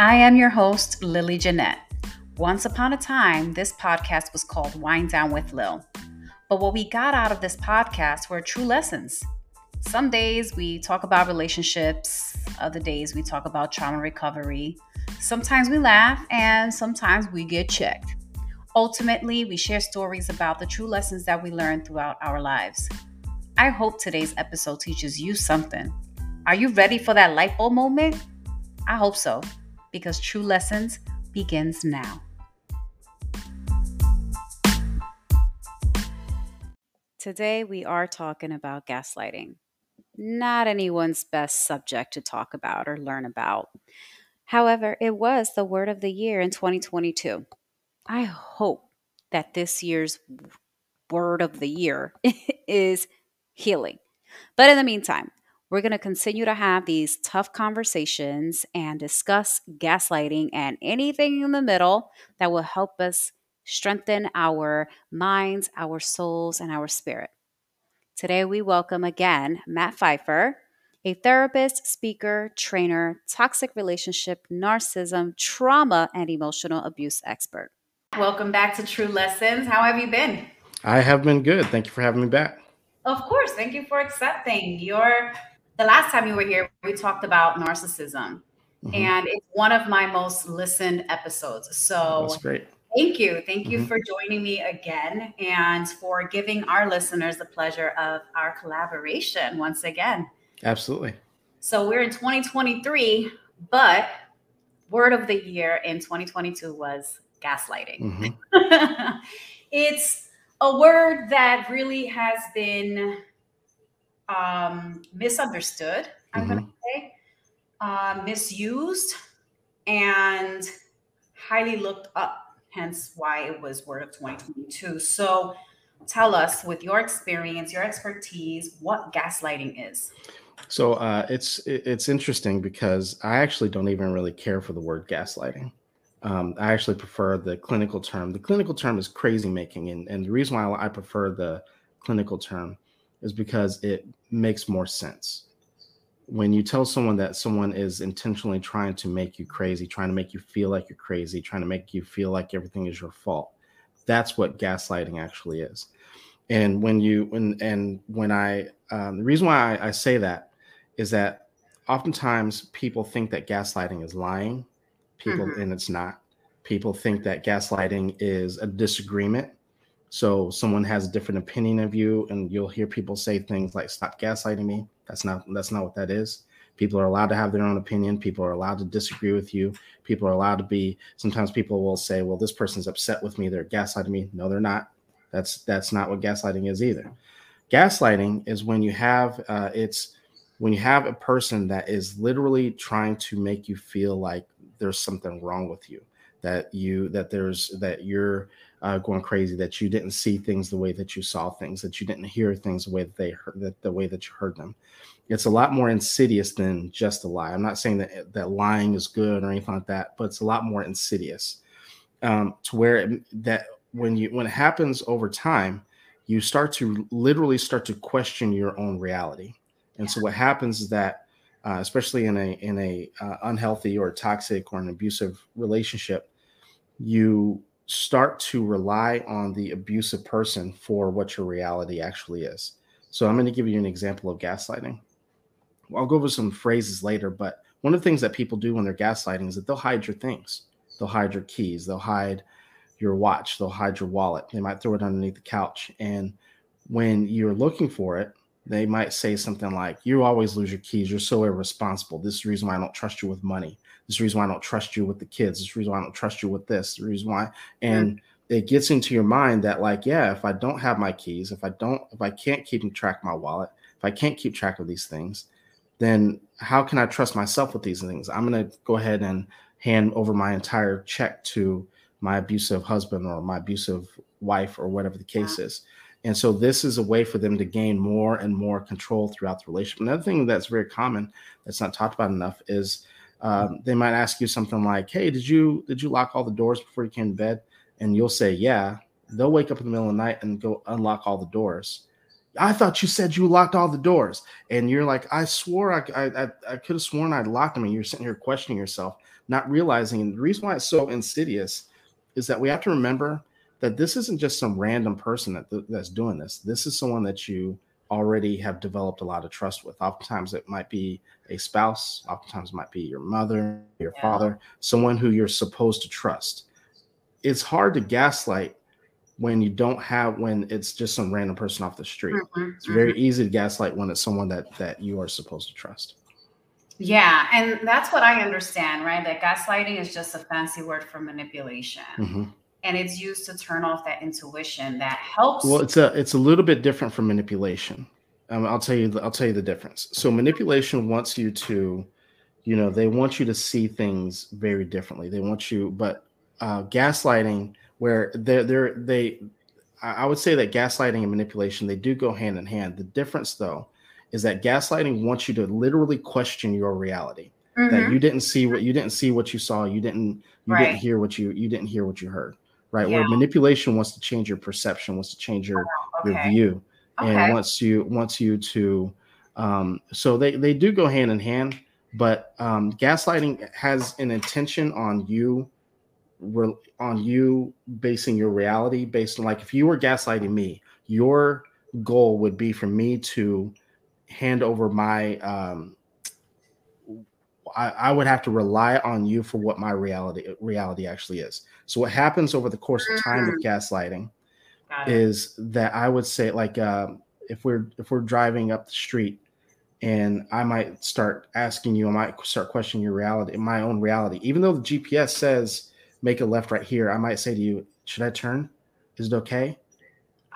I am your host, Lily Jeanette. Once upon a time, this podcast was called Wind Down with Lil. But what we got out of this podcast were true lessons. Some days we talk about relationships, other days we talk about trauma recovery. Sometimes we laugh, and sometimes we get checked. Ultimately, we share stories about the true lessons that we learn throughout our lives. I hope today's episode teaches you something. Are you ready for that light bulb moment? I hope so because True Lessons begins now. Today, we are talking about gaslighting. Not anyone's best subject to talk about or learn about. However, it was the word of the year in 2022. I hope that this year's word of the year is healing. But in the meantime, we're going to continue to have these tough conversations and discuss gaslighting and anything in the middle that will help us strengthen our minds, our souls, and our spirit. Today, we welcome again Matt Phifer, a therapist, speaker, trainer, toxic relationship, narcissism, trauma, and emotional abuse expert. Welcome back to True Lessons. How have you been? I have been good. Thank you for having me back. Of course. Thank you for accepting. Your the last time you were here, we talked about narcissism, mm-hmm. and it's one of my most listened episodes. So that's great. Thank you. Thank you mm-hmm. for joining me again and for giving our listeners the pleasure of our collaboration once again. Absolutely. So we're in 2023, but word of the year in 2022 was gaslighting. Mm-hmm. it's a word that really has been um, misunderstood, I'm mm-hmm. going to say, uh, misused, and highly looked up, hence why it was Word of 2022. So tell us, with your experience, your expertise, what gaslighting is. So uh, it's it's interesting because I actually don't even really care for the word gaslighting. Um, I actually prefer the clinical term. The clinical term is crazy making, and, and the reason why I prefer the clinical term is because it makes more sense. When you tell someone that someone is intentionally trying to make you crazy, trying to make you feel like you're crazy, trying to make you feel like everything is your fault, that's what gaslighting actually is. And when you when and when I um, the reason why I, I say that is that oftentimes people think that gaslighting is lying, people mm-hmm. and it's not. People think that gaslighting is a disagreement so someone has a different opinion of you, and you'll hear people say things like "Stop gaslighting me." That's not that's not what that is. People are allowed to have their own opinion. People are allowed to disagree with you. People are allowed to be. Sometimes people will say, "Well, this person's upset with me. They're gaslighting me." No, they're not. That's that's not what gaslighting is either. Gaslighting is when you have uh, it's when you have a person that is literally trying to make you feel like there's something wrong with you that you that there's that you're uh, going crazy that you didn't see things the way that you saw things that you didn't hear things the way that they heard that the way that you heard them. It's a lot more insidious than just a lie. I'm not saying that that lying is good or anything like that but it's a lot more insidious. Um, to where it, that when you when it happens over time you start to literally start to question your own reality. And so what happens is that uh, especially in a in a uh, unhealthy or toxic or an abusive relationship you start to rely on the abusive person for what your reality actually is. So I'm going to give you an example of gaslighting. I'll go over some phrases later, but one of the things that people do when they're gaslighting is that they'll hide your things. They'll hide your keys, they'll hide your watch, they'll hide your wallet. They might throw it underneath the couch. And when you're looking for it, they might say something like, You always lose your keys. You're so irresponsible. This is the reason why I don't trust you with money. This is the reason why I don't trust you with the kids. This is the reason why I don't trust you with this. The reason why. And mm-hmm. it gets into your mind that, like, yeah, if I don't have my keys, if I don't, if I can't keep track of my wallet, if I can't keep track of these things, then how can I trust myself with these things? I'm going to go ahead and hand over my entire check to my abusive husband or my abusive wife or whatever the case yeah. is. And so this is a way for them to gain more and more control throughout the relationship. Another thing that's very common that's not talked about enough is um, they might ask you something like, "Hey, did you did you lock all the doors before you came to bed?" And you'll say, "Yeah." They'll wake up in the middle of the night and go unlock all the doors. I thought you said you locked all the doors, and you're like, "I swore I I, I, I could have sworn I locked them." And you're sitting here questioning yourself. not realizing the reason why it's so insidious is that we have to remember that this isn't just some random person that that's doing this. This is someone that you already have developed a lot of trust with. Oftentimes it might be a spouse, oftentimes it might be your mother, your yeah. father, someone who you're supposed to trust. It's hard to gaslight when you don't have when it's just some random person off the street. Mm-hmm, it's very mm-hmm. easy to gaslight when it's someone that that you are supposed to trust. Yeah, and that's what I understand, right? That gaslighting is just a fancy word for manipulation. Mm-hmm. And it's used to turn off that intuition that helps. Well, it's a it's a little bit different from manipulation. Um, I'll tell you I'll tell you the difference. So manipulation wants you to, you know, they want you to see things very differently. They want you, but uh, gaslighting where they're, they're they i would say that gaslighting and manipulation they do go hand in hand the difference though is that gaslighting wants you to literally question your reality mm-hmm. that you didn't see what you didn't see what you saw you didn't you right. didn't hear what you you didn't hear what you heard right yeah. where manipulation wants to change your perception wants to change your oh, okay. your view okay. and wants you wants you to um so they they do go hand in hand but um gaslighting has an intention on you re- on you basing your reality based on like if you were gaslighting me, your goal would be for me to hand over my um I, I, would have to rely on you for what my reality reality actually is. So what happens over the course of time with mm-hmm. gaslighting is that I would say like uh, if we're if we're driving up the street and I might start asking you, I might start questioning your reality, my own reality, even though the GPS says make a left right here, I might say to you, should I turn? Is it okay?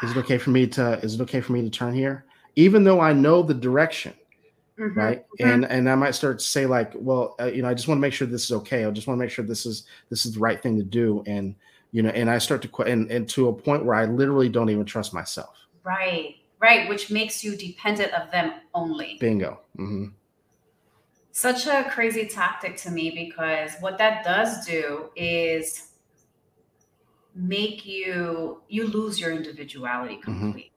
Is it okay for me to is it okay for me to turn here? Even though I know the direction. Mm-hmm. Right. Mm-hmm. And and I might start to say like, well, uh, you know, I just want to make sure this is okay. I just want to make sure this is this is the right thing to do. And you know, and I start to and, and to a point where I literally don't even trust myself. Right. Right. Which makes you dependent of them only. Bingo. Mm-hmm such a crazy tactic to me because what that does do is make you you lose your individuality mm-hmm. completely.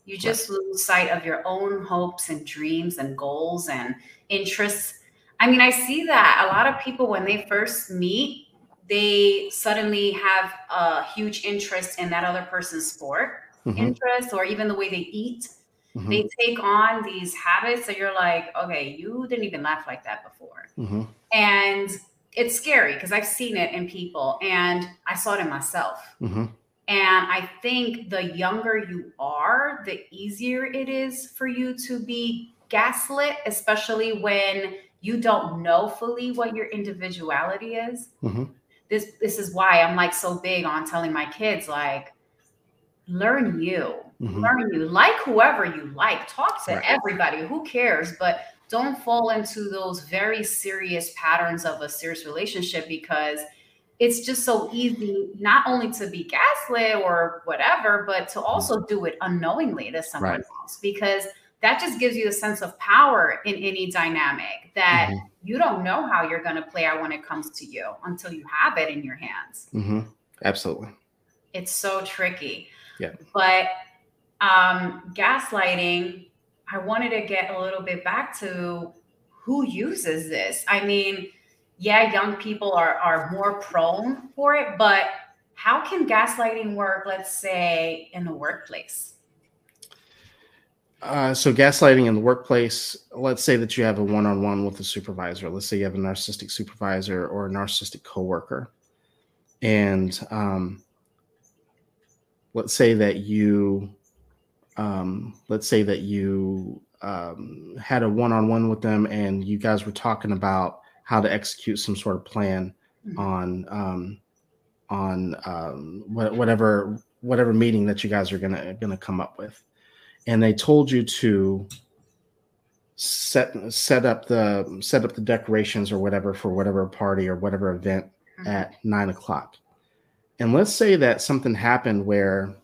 Mm-hmm. You just right. lose sight of your own hopes and dreams and goals and interests. I mean, I see that a lot of people when they first meet, they suddenly have a huge interest in that other person's sport mm-hmm. interest or even the way they eat Mm-hmm. They take on these habits that you're like, okay, you didn't even laugh like that before. Mm-hmm. And it's scary because I've seen it in people and I saw it in myself. And I think the younger you are, the easier it is for you to be gaslit, especially when you don't know fully what your individuality is. Mm-hmm. This this is why I'm like so big on telling my kids like learn you mm-hmm. learn you like whoever you like talk to right. everybody who cares but don't fall into those very serious patterns of a serious relationship because it's just so easy not only to be gaslit or whatever but to also mm-hmm. do it unknowingly to someone right. else because that just gives you a sense of power in any dynamic that mm-hmm. you don't know how you're going to play out when it comes to you until you have it in your hands mm-hmm. absolutely it's so tricky yeah. But um, gaslighting, I wanted to get a little bit back to who uses this. I mean, yeah, young people are are more prone for it, but how can gaslighting work, let's say, in the workplace? Uh, so gaslighting in the workplace let's say that you have a one-on-one with a supervisor let's say you have a narcissistic supervisor or a narcissistic coworker and um, let's say that you um, let's say that you um, had a one-on-one with them and you guys were talking about how to execute some sort of plan mm-hmm. on um, on um, whatever whatever meeting that you guys are gonna gonna come up with, and they told you to set set up the set up the decorations or whatever for whatever party or whatever event mm-hmm. at nine o'clock and let's say that something happened where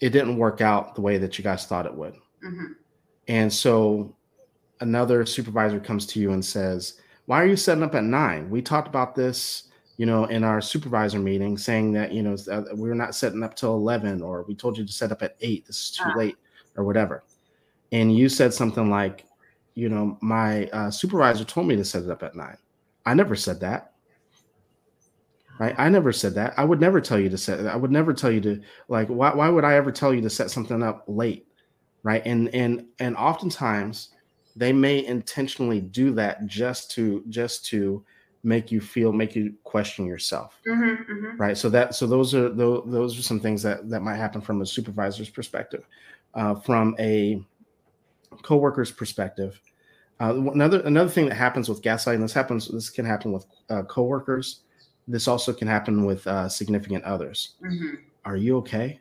it didn't work out the way that you guys thought it would. Mm-hmm. And so another supervisor comes to you and says, Why are you setting up at nine? We talked about this, you know, in our supervisor meeting, saying that, you know, we're not setting up till 11, or we told you to set up at eight. This is too uh-huh. late, or whatever. And you said something like, you know, my uh, supervisor told me to set it up at nine. I never said that. Right? I never said that. I would never tell you to set. I would never tell you to like. Why? Why would I ever tell you to set something up late? Right? And and and oftentimes they may intentionally do that just to just to make you feel make you question yourself. Mm-hmm, mm-hmm. right? So that so those are those, those are some things that that might happen from a supervisor's perspective. Uh, from a co-worker's perspective uh, another another thing that happens with gaslighting this happens this can happen with uh, co-workers. This also can happen with uh, significant others. Mm-hmm. are you okay?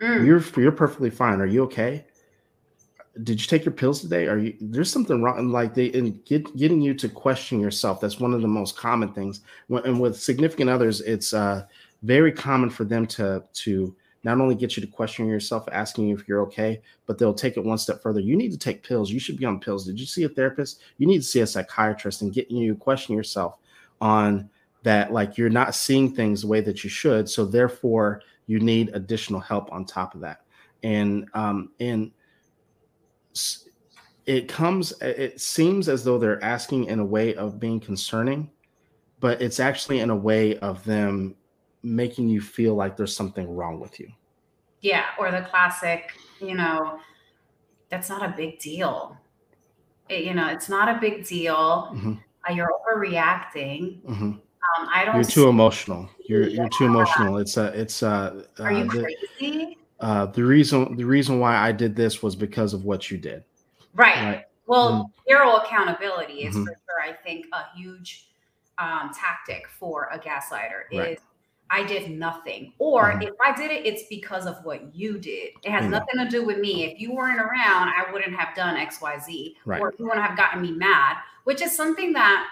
Mm. you're you're perfectly fine. Are you okay did you take your pills today? Are you there's something wrong? Like they in get, getting you to question yourself. That's one of the most common things. And with significant others, it's uh, very common for them to to not only get you to question yourself, asking you if you're okay, but they'll take it one step further. You need to take pills. You should be on pills. Did you see a therapist? You need to see a psychiatrist and getting you to question yourself on that. Like you're not seeing things the way that you should. So therefore, you need additional help on top of that. And um, and it comes it seems as though they're asking in a way of being concerning but it's actually in a way of them making you feel like there's something wrong with you. Yeah or the classic you know that's not a big deal. It, you know it's not a big deal. Mm-hmm. uh, you're overreacting. Mm-hmm. um, i don't you're too emotional. You're you're too emotional. It's a it's a are you uh, crazy uh, the reason the reason why I did this was because of what you did. Right. right? Well, mm-hmm. zero accountability is mm-hmm. for sure. I think a huge um, tactic for a gaslighter right. is I did nothing, or mm-hmm. if I did it, it's because of what you did. It has nothing to do with me. If you weren't around, I wouldn't have done X, Y, Z, right. or you wouldn't have gotten me mad. Which is something that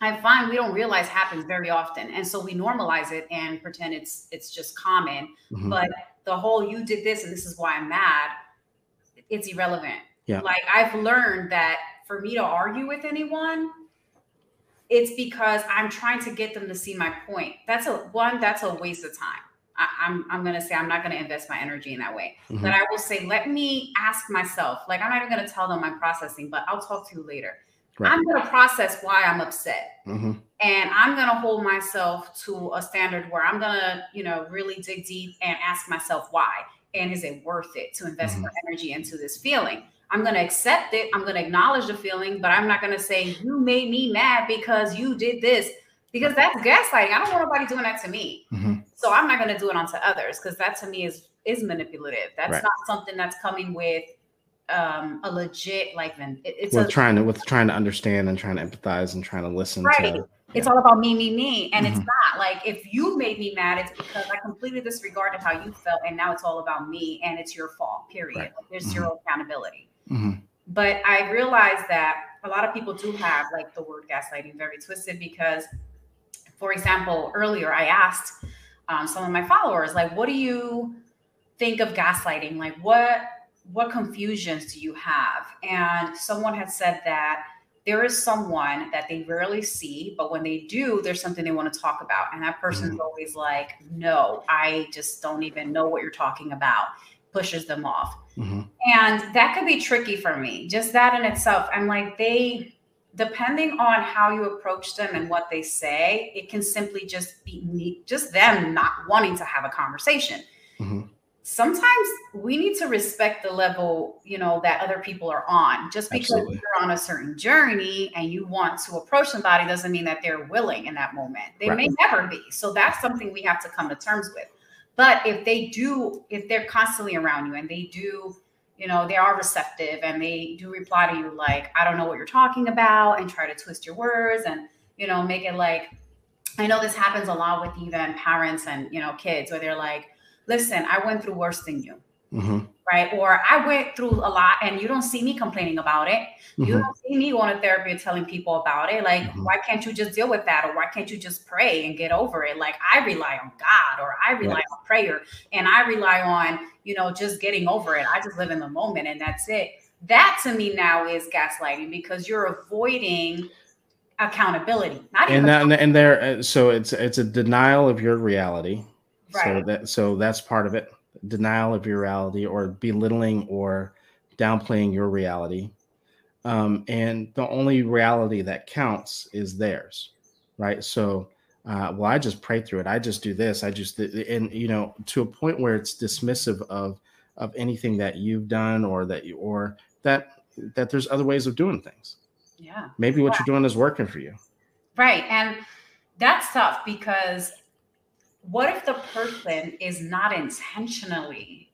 I find we don't realize happens very often, and so we normalize it and pretend it's it's just common. Mm-hmm. But the whole you did this and this is why I'm mad, it's irrelevant. Yeah. Like I've learned that for me to argue with anyone, it's because I'm trying to get them to see my point. That's a one, that's a waste of time. I, am I'm, I'm gonna say I'm not gonna invest my energy in that way. Mm-hmm. But I will say, let me ask myself, like I'm not even gonna tell them I'm processing, but I'll talk to you later. Right. I'm going to process why I'm upset. Mm-hmm. And I'm going to hold myself to a standard where I'm going to, you know, really dig deep and ask myself why. And is it worth it to invest mm-hmm. more energy into this feeling? I'm going to accept it. I'm going to acknowledge the feeling, but I'm not going to say, you made me mad because you did this, because that's gaslighting. I don't want nobody doing that to me. Mm-hmm. So I'm not going to do it onto others because that to me is is manipulative. That's right. not something that's coming with um a legit like it's with a, trying to with trying to understand and trying to empathize and trying to listen right to, it's all about me me me and mm-hmm. it's not like if you made me mad it's because i completely disregarded how you felt and now it's all about me and it's your fault period right. like, there's mm-hmm. zero accountability mm-hmm. but i realized that a lot of people do have like the word gaslighting very twisted because for example earlier i asked um, some of my followers like what do you think of gaslighting like what what confusions do you have? And someone had said that there is someone that they rarely see, but when they do, there's something they want to talk about. And that person's mm-hmm. always like, no, I just don't even know what you're talking about, pushes them off. Mm-hmm. And that could be tricky for me. Just that in itself. I'm like, they, depending on how you approach them and what they say, it can simply just be just them not wanting to have a conversation. Mm-hmm sometimes we need to respect the level you know that other people are on just because Absolutely. you're on a certain journey and you want to approach somebody doesn't mean that they're willing in that moment they right. may never be so that's something we have to come to terms with but if they do if they're constantly around you and they do you know they are receptive and they do reply to you like i don't know what you're talking about and try to twist your words and you know make it like i know this happens a lot with even parents and you know kids where they're like listen, I went through worse than you. Mm-hmm. Right. Or I went through a lot and you don't see me complaining about it. Mm-hmm. You don't see me going to therapy and telling people about it. Like, mm-hmm. why can't you just deal with that? Or why can't you just pray and get over it? Like, I rely on God or I rely on prayer and I rely on, you know, just getting over it. I just live in the moment and that's it. That to me now is gaslighting because you're avoiding accountability. Not and that, and there, uh, so it's it's a denial of your reality Right. So that so that's part of it. Denial of your reality or belittling or downplaying your reality. Um, and the only reality that counts is theirs. right? So, uh, well, I just pray through it. I just do this. I just and you know to a point where it's dismissive of of anything that you've done or that you or that that there's other ways of doing things. Yeah. Maybe what you're doing is working for you. Right. And that's tough because what if the person is not intentionally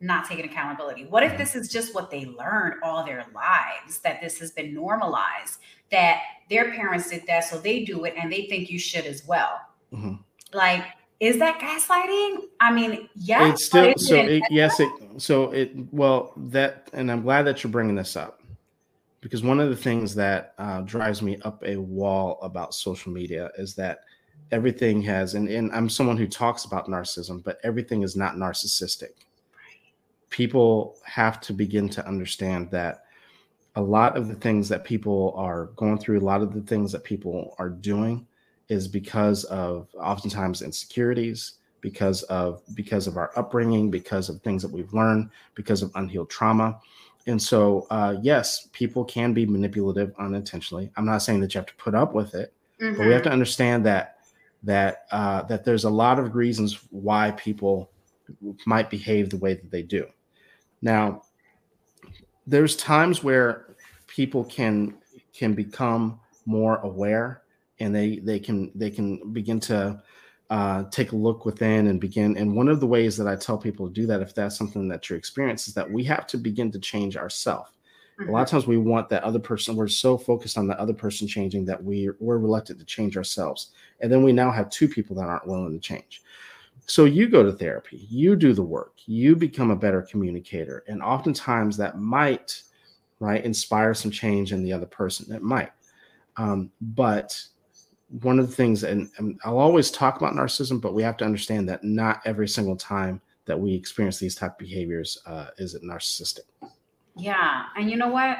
not taking accountability? What if this is just what they learned all their lives, that this has been normalized, that their parents did that, so they do it and they think you should as well? Mm-hmm. Like, is that gaslighting? I mean, yeah. It's still so. It, yes, it. So it. Well, that, and I'm glad that you're bringing this up because one of the things that uh, drives me up a wall about social media is that everything has, and, and I'm someone who talks about narcissism, but everything is not narcissistic. People have to begin to understand that a lot of the things that people are going through, a lot of the things that people are doing is because of oftentimes insecurities, because of because of our upbringing, because of things that we've learned, because of unhealed trauma. And so, uh, yes, people can be manipulative unintentionally. I'm not saying that you have to put up with it, mm-hmm. but we have mm-hmm. to understand that that uh, that there's a lot of reasons why people might behave the way that they do. Now, there's times where people can can become more aware, and they they can they can begin to uh, take a look within and begin. And one of the ways that I tell people to do that, if that's something that you experience, is that we have to begin to change ourselves. Mm-hmm. A lot of mm-hmm. times we want that other person, we're so focused on the other person changing that we, we're reluctant to change ourselves. And then we now have two people that aren't willing to change. So you go to therapy, you do the work, you become a better communicator. And oftentimes that might, right, inspire some change in the other person. It might. Um, but one of the things, and, and I'll always talk about narcissism, but we have to understand that not every single time that we experience these type of behaviors uh, is it narcissistic. Yeah. And you know what?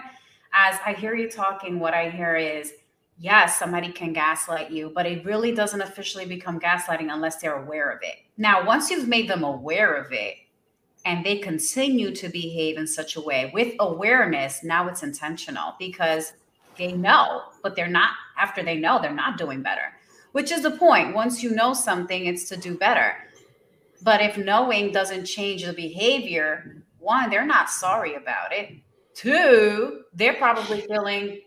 As I hear you talking, what I hear is yes, somebody can gaslight you, but it really doesn't officially become gaslighting unless they're aware of it. Now, once you've made them aware of it and they continue to behave in such a way with awareness, now it's intentional because they know, but they're not, after they know, they're not doing better, which is the point. Once you know something, it's to do better. But if knowing doesn't change the behavior, one, they're not sorry about it. Two, they're probably feeling,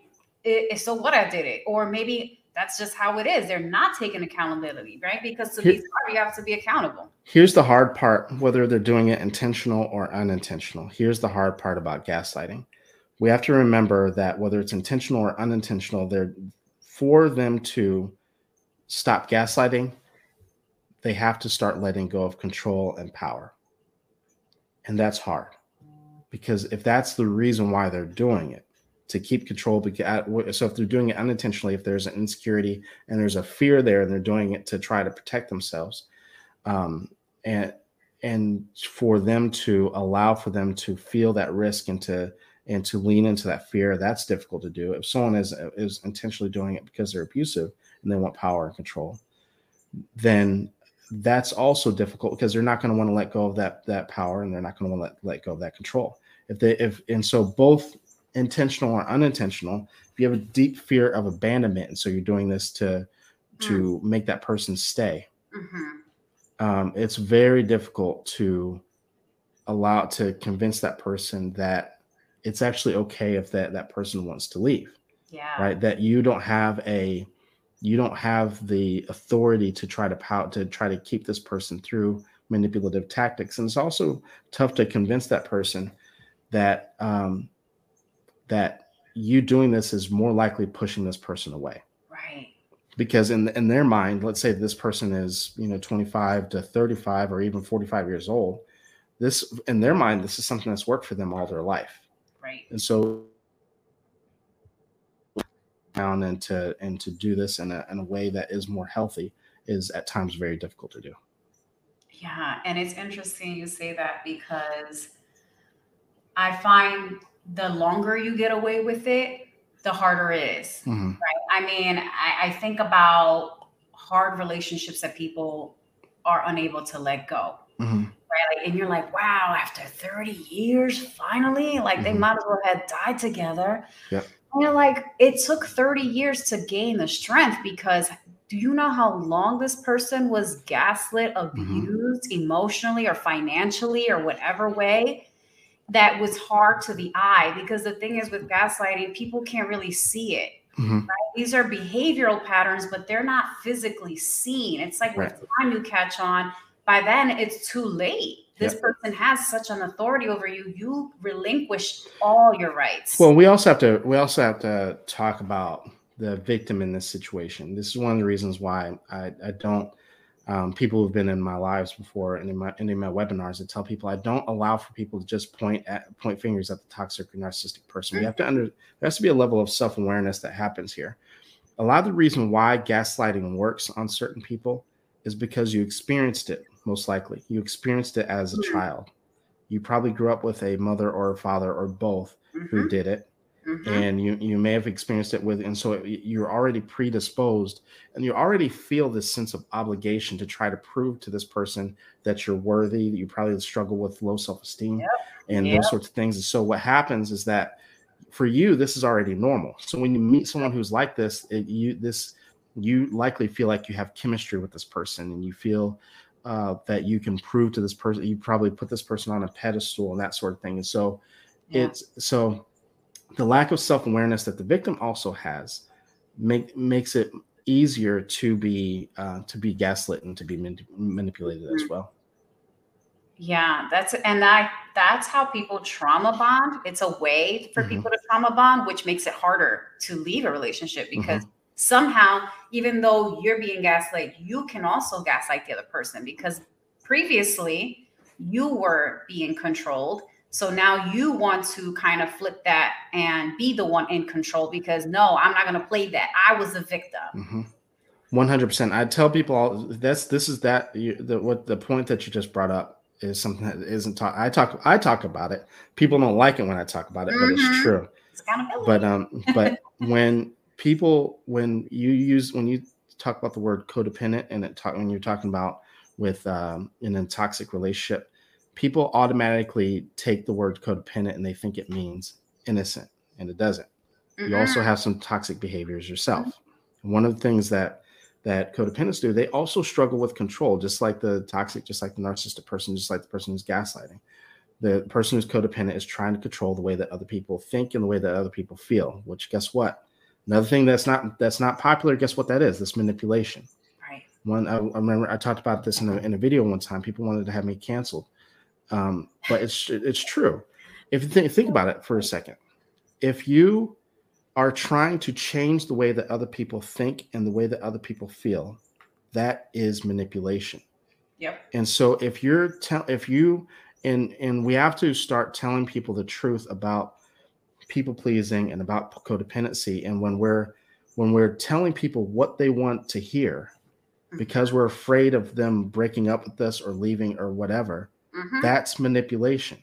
so what I did it. Or maybe that's just how it is. They're not taking accountability, right? Because to Here, be sorry, you have to be accountable. Here's the hard part whether they're doing it intentional or unintentional. Here's the hard part about gaslighting. We have to remember that whether it's intentional or unintentional, they're for them to stop gaslighting, they have to start letting go of control and power. And that's hard because if that's the reason why they're doing it, to keep control. So if they're doing it unintentionally, if there's an insecurity and there's a fear there, and they're doing it to try to protect themselves, um, and and for them to allow for them to feel that risk and to and to lean into that fear, that's difficult to do. If someone is is intentionally doing it because they're abusive and they want power and control, then that's also difficult because they're not going to want to let go of that that power and they're not going to want to let, let go of that control if they if and so both intentional or unintentional if you have a deep fear of abandonment and so you're doing this to to mm. make that person stay mm-hmm. um, it's very difficult to allow to convince that person that it's actually okay if that that person wants to leave yeah right that you don't have a you don't have the authority to try to pout to try to keep this person through manipulative tactics. And it's also tough to convince that person that um that you doing this is more likely pushing this person away. Right. Because in in their mind let's say this person is you know 25 to 35 or even 45 years old this in their mind this is something that's worked for them all their life. Right. And so down and to and to do this in a, in a way that is more healthy is at times very difficult to do yeah and it's interesting you say that because i find the longer you get away with it the harder it is, mm-hmm. right i mean I, I think about hard relationships that people are unable to let go mm-hmm. right like and you're like wow after 30 years finally like mm-hmm. they might as well have died together yep know, like it took 30 years to gain the strength because do you know how long this person was gaslit, mm-hmm. abused mm-hmm. emotionally or financially or whatever way? That was hard to the eye because the thing is with gaslighting, people can't really see it. Mm-hmm. Right? These are behavioral patterns, but they're not physically seen. It's like right. with time you catch on, by then it's too late. This yep. person has such an authority over you. You relinquish all your rights. Well, we also have to we also have to talk about the victim in this situation. This is one of the reasons why I, I don't um, people who've been in my lives before and in my and in my webinars I tell people I don't allow for people to just point at point fingers at the toxic or narcissistic person. We have to under there has to be a level of self-awareness that happens here. A lot of the reason why gaslighting works on certain people is because you experienced it, most likely. You experienced it as a mm-hmm. child. You probably grew up with a mother or a father or both mm-hmm. who did it Mm-hmm. and you you may have experienced it with and so you're already predisposed and you already feel this sense of obligation to try to prove to this person that you're worthy that you probably struggle with low self-esteem yep. and yep. those sorts of things and so what happens is that for you this is already normal so when you meet someone who's like this it, you this you likely feel like you have chemistry with this person and you feel uh, that you can prove to this person you probably put this person on a pedestal and that sort of thing and so yeah. it's so the lack of self-awareness that the victim also has make, makes it easier to be uh, to be gaslit and to be manipulated as mm-hmm. well yeah that's and that that's how people trauma bond it's a way for mm-hmm. people to trauma bond which makes it harder to leave a relationship because mm-hmm. Somehow even though you're being gaslit you can also gaslight the other person because previously you were being controlled so now you want to kind of flip that and be the one in control because no, I'm not going to play that. I was the victim. Mm-hmm. One hundred percent. I tell people all that's this is that you, the what the point that you just brought up is something that isn't talk. I talk I talk about it. People don't like it when I talk about it, mm-hmm. but it's mm-hmm. true. It's but um, but when people when you use when you talk about the word codependent and it talk when you're talking about with um, in a toxic relationship, people automatically take the word codependent and they think it means innocent, and it doesn't. Mm-hmm. You also have some toxic behaviors yourself. Mm-hmm. One of the things that that codependents do, they also struggle with control, just like the toxic, just like the narcissistic person, just like the person who's gaslighting. The person who's codependent is trying to control the way that other people think and the way that other people feel. Which, guess what? Another thing that's not that's not popular. Guess what that is? This manipulation. Right. One, I, I remember I talked about this in a, in a video one time. People wanted to have me canceled um, but it's it's true. If you think, think about it for a second, if you are trying to change the way that other people think and the way that other people feel, that is manipulation. Yep. And so if you're tell if you and and we have to start telling people the truth about people pleasing and about codependency and when we're when we're telling people what they want to hear mm-hmm. because we're afraid of them breaking up with us or leaving or whatever Mm-hmm. That's manipulation.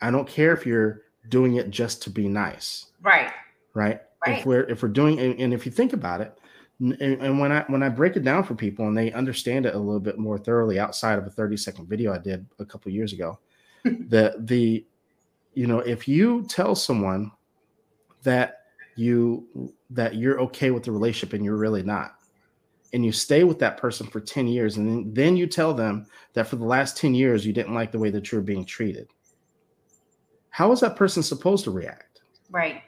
I don't care if you're doing it just to be nice. Right. Right. right. If we're if we're doing and, and if you think about it, and, and, when I when I break it down for people and they understand it a little bit more thoroughly outside of a 30 second video I did a couple years ago, the the you know if you tell someone that you that you're okay with the relationship and you're really not and you stay with that person for 10 years and then, then you tell them that for the last 10 years you didn't like the way that you were being treated how is that person supposed to react? Right.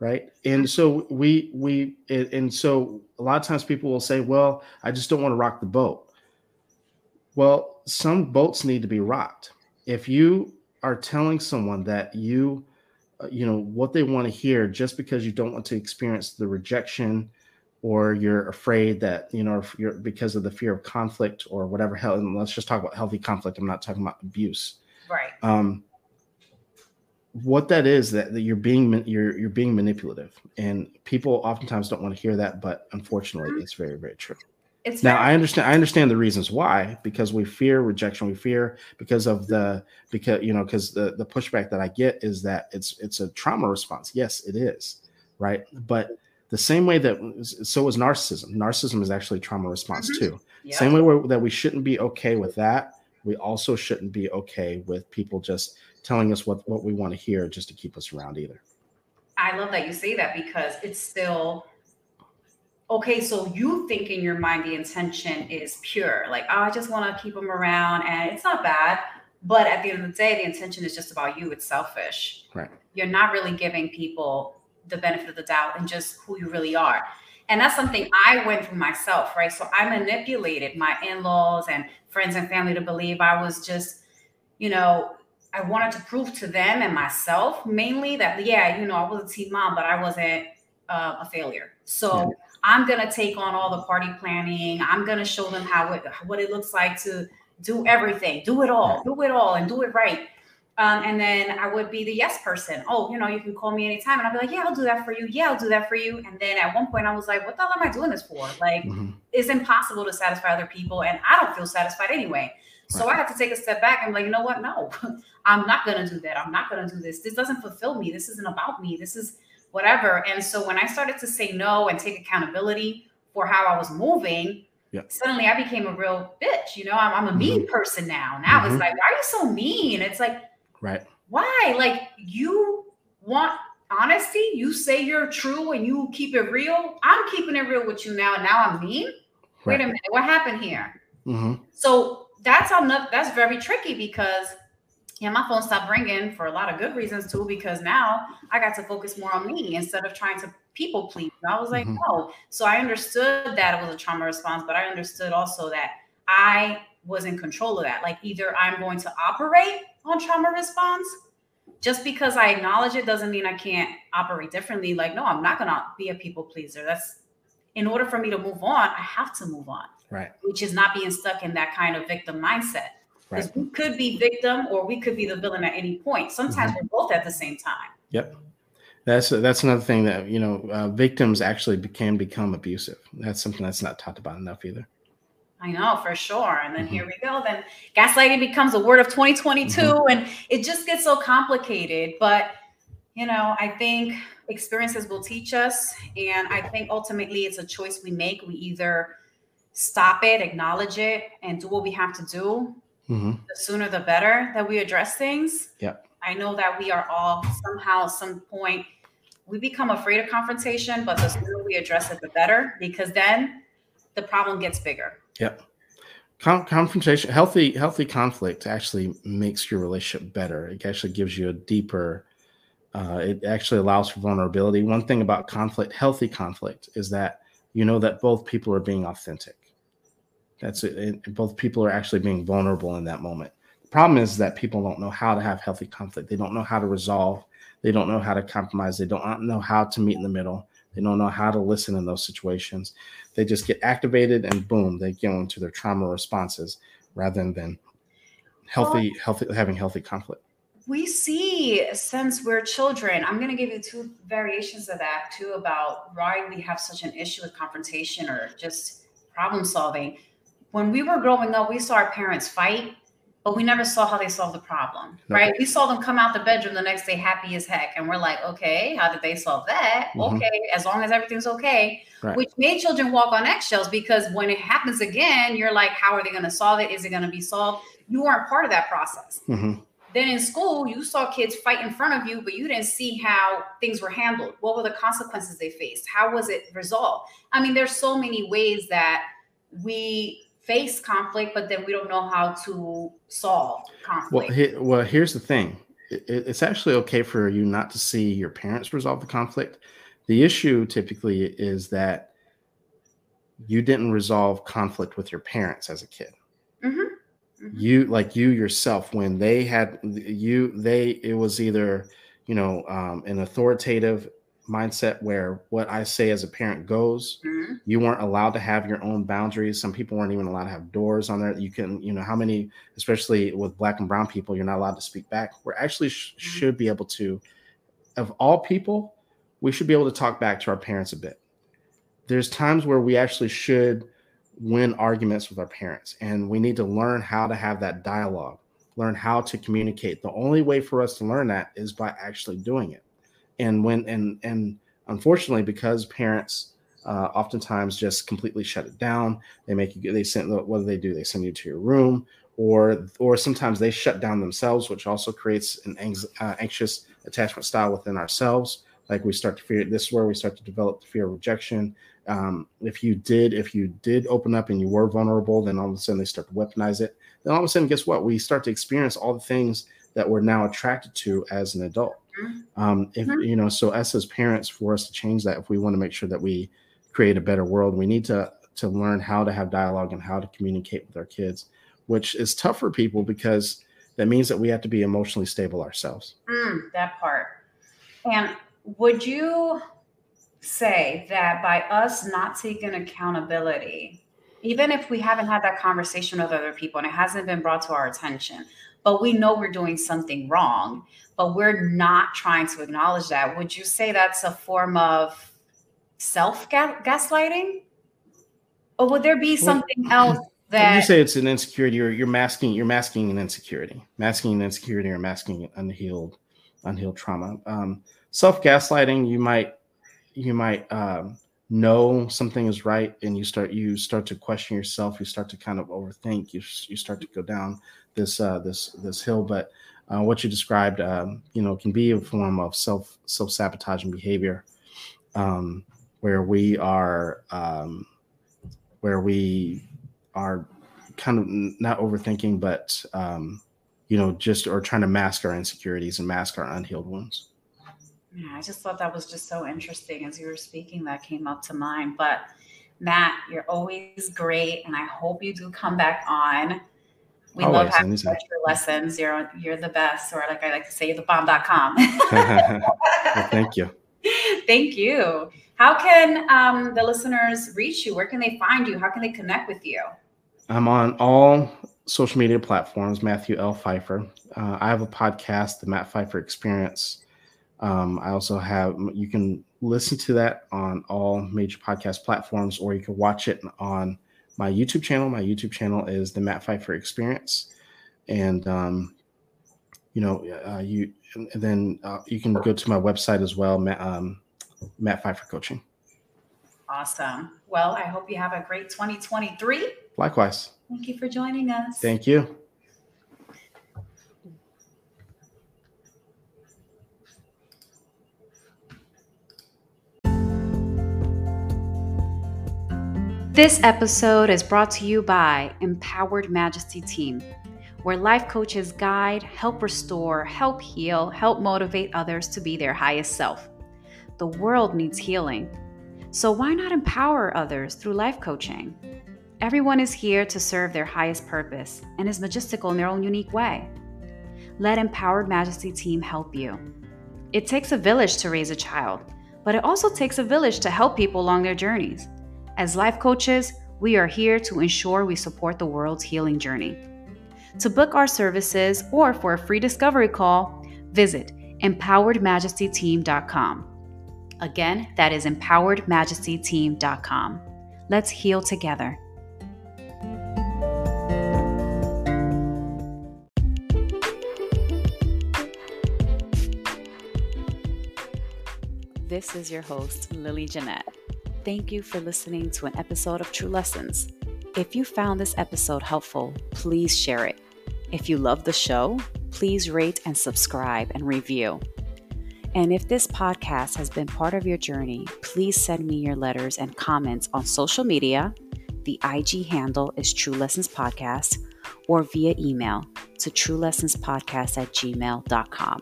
Right? And so we we and so a lot of times people will say well i just don't want to rock the boat. Well some boats need to be rocked. If you are telling someone that you uh, you know what they want to hear just because you don't want to experience the rejection or you're afraid that you know you're because of the fear of conflict or whatever hell and let's just talk about healthy conflict i'm not talking about abuse. Right. Um what that is that, that you're being you're you're being manipulative and people oftentimes don't want to hear that but unfortunately it's very very true it's now i understand i understand the reasons why because we fear rejection we fear because of the because you know because the the pushback that i get is that it's it's a trauma response yes it is right but the same way that so is narcissism. Narcissism is actually trauma response mm-hmm. too. Yep. Same way that we shouldn't be okay with that, we also shouldn't be okay with people just telling us what what we want to hear just to keep us around either. I love that you say that because it's still okay, so you think in your mind the intention is pure, like, oh, I just want to keep them around and it's not bad. But at the end of the day, the intention is just about you. It's selfish. Right. You're not really giving people the benefit of the doubt and just who you really are. And that's something I went through myself, right? So I manipulated my in laws and friends and family to believe I was just, you know, I wanted to prove to them and myself mainly that, yeah, you know, I was a teen mom, but I wasn't uh, a failure. So yeah. I'm going to take on all the party planning. I'm going to show them how it, what it looks like to do everything, do it all, do it all, and do it right. Um, and then I would be the yes person. Oh, you know, you can call me anytime. And I'd be like, yeah, I'll do that for you. Yeah, I'll do that for you. And then at one point I was like, what the hell am I doing this for? Like, mm-hmm. it's impossible to satisfy other people. And I don't feel satisfied anyway. So. I have to take a step back and like, you know what? No, I'm not going to do that. I'm not going to do this. This doesn't fulfill me. This isn't about me. This is whatever. And so when I started to say no and take accountability for how I was moving, yeah. suddenly I became a real bitch. You know, I'm, I'm a mean mm-hmm. person now. Now mm-hmm. it's like, why are you so mean? It's like, right. Why? Like you want honesty? You say you're true and you keep it real. I'm keeping it real with you now. And now I'm mean. Right. Wait a minute. What happened here? Mm-hmm. So that's enough. That's very tricky because yeah, my phone stopped ringing for a lot of good reasons too, because now I got to focus more on me instead of trying to people please. I was like, mm-hmm. no. So I understood that it was a trauma response, but I understood also that I was in control of that. Like either I'm going to operate on trauma response. Just because I acknowledge it doesn't mean I can't operate differently. Like, no, I'm not gonna be a people pleaser. That's in order for me to move on, I have to move on. Right. Which is not being stuck in that kind of victim mindset. Because right. we could be victim or we could be the villain at any point. Sometimes mm-hmm. we're both at the same time. Yep. That's that's another thing that you know uh, victims actually can become abusive. That's something that's not talked about enough either. I know for sure. And then mm-hmm. here we go. Then gaslighting becomes a word of 2022, mm-hmm. and it just gets so complicated. But you know, I think experiences will teach us, and I think ultimately it's a choice we make. We either stop it, acknowledge it, and do what we have to do, mm-hmm. the sooner the better that we address things. Yeah. I know that we are all somehow, some point, we become afraid of confrontation, but the sooner we address it, the better, because then the problem gets bigger. Yep. Con- confrontation, healthy, healthy conflict actually makes your relationship better. It actually gives you a deeper. Uh, it actually allows for vulnerability. One thing about conflict, healthy conflict, is that you know that both people are being authentic. That's it. both people are actually being vulnerable in that moment. The problem is that people don't know how to have healthy conflict. They don't know how to resolve. They don't know how to compromise. They don't know how to meet in the middle. They don't know how to listen in those situations. They just get activated and boom, they go into their trauma responses rather than healthy, well, healthy having healthy conflict. We see since we're children, I'm going to give you two variations of that too about why we have such an issue with confrontation or just problem solving when we were growing up, we saw our parents fight, but we never saw how they solved the problem, right? We saw them come out the bedroom the next day happy as heck. And we're like, okay, how did they solve that? Mm-hmm. Okay, as long as everything's okay, right. which made children walk on eggshells because when it happens again, you're like, how are they going to solve it? Is it going to be solved? You weren't part of that process. Mm-hmm. Then in school, you saw kids fight in front of you, but you didn't see how things were handled. What were the consequences they faced? How was it resolved? I mean, there's so many ways that we face conflict, but then we don't know how to solve conflict. Well, he, well here's the thing it, it's actually okay for you not to see your parents resolve the conflict. The issue typically is that you didn't resolve conflict with your parents as a kid. Mm-hmm. Mm-hmm. You, like you yourself, when they had you, they, it was either, you know, um, an authoritative mindset where what I say as a parent goes. Mm-hmm. You weren't allowed to have your own boundaries. Some people weren't even allowed to have doors on there. You can, you know, how many, especially with black and brown people, you're not allowed to speak back. We're actually sh- mm-hmm. should be able to, of all people, we should be able to talk back to our parents a bit. There's times where we actually should win arguments with our parents, and we need to learn how to have that dialogue, learn how to communicate. The only way for us to learn that is by actually doing it and when and and unfortunately because parents uh, oftentimes just completely shut it down they make you they send what do they do they send you to your room or or sometimes they shut down themselves which also creates an uh, anxious attachment style within ourselves like we start to fear this is where we start to develop the fear of rejection Um, if you did, if you did open up and you were vulnerable, then all of a sudden they start to weaponize it. Then all of a sudden, guess what? We start to experience all the things that we're now attracted to as an adult. Mm-hmm. Um, if mm-hmm. you know, so us as parents, for us to change that, if we want to make sure that we create a better world, we need to to learn how to have dialogue and how to communicate with our kids, which is tough for people because that means that we have to be emotionally stable ourselves. Mm, that part. And would you say that by us not taking accountability, even if we haven't had that conversation with other people and it hasn't been brought to our attention, but we know we're doing something wrong, but we're not trying to acknowledge that, would you say that's a form of self gaslighting? Or would there be something else that you say it's an insecurity or you're masking you're masking an insecurity, masking an insecurity or masking unhealed unhealed trauma. Um, self gaslighting, you might you might um, know something is right and you start you start to question yourself you start to kind of overthink you, you start to go down this uh, this this hill but uh, what you described um, you know can be a form of self self sabotaging behavior um, where we are um, where we are kind of not overthinking but um, you know just or trying to mask our insecurities and mask our unhealed wounds yeah, I just thought that was just so interesting as you were speaking. That came up to mind. But Matt, you're always great, and I hope you do come back on. We always, love having your lessons. You're you're the best, or like I like to say, the bomb.com. well, thank you. Thank you. How can um, the listeners reach you? Where can they find you? How can they connect with you? I'm on all social media platforms, Matthew L. Phifer. Uh, I have a podcast, The Matt Phifer Experience. Um, I also have, you can listen to that on all major podcast platforms, or you can watch it on my YouTube channel. My YouTube channel is the Matt Phifer Experience. And, um, you know, uh, you, and then uh, you can go to my website as well, Matt, um, Matt Phifer Coaching. Awesome. Well, I hope you have a great 2023. Likewise. Thank you for joining us. Thank you. This episode is brought to you by Empowered Majesty Team, where life coaches guide, help restore, help heal, help motivate others to be their highest self. The world needs healing. So why not empower others through life coaching? Everyone is here to serve their highest purpose and is majestical in their own unique way. Let Empowered Majesty Team help you. It takes a village to raise a child, but it also takes a village to help people along their journeys. As life coaches, we are here to ensure we support the world's healing journey. To book our services or for a free discovery call, visit empoweredmajestyteam.com. Again, that is empoweredmajestyteam.com. Let's heal together. This is your host, Lily Jeanette. Thank you for listening to an episode of True Lessons. If you found this episode helpful, please share it. If you love the show, please rate and subscribe and review. And if this podcast has been part of your journey, please send me your letters and comments on social media. The IG handle is True Lessons Podcast or via email to truelessonspodcast at gmail.com.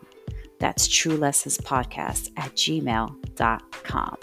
That's truelessonspodcast at gmail.com.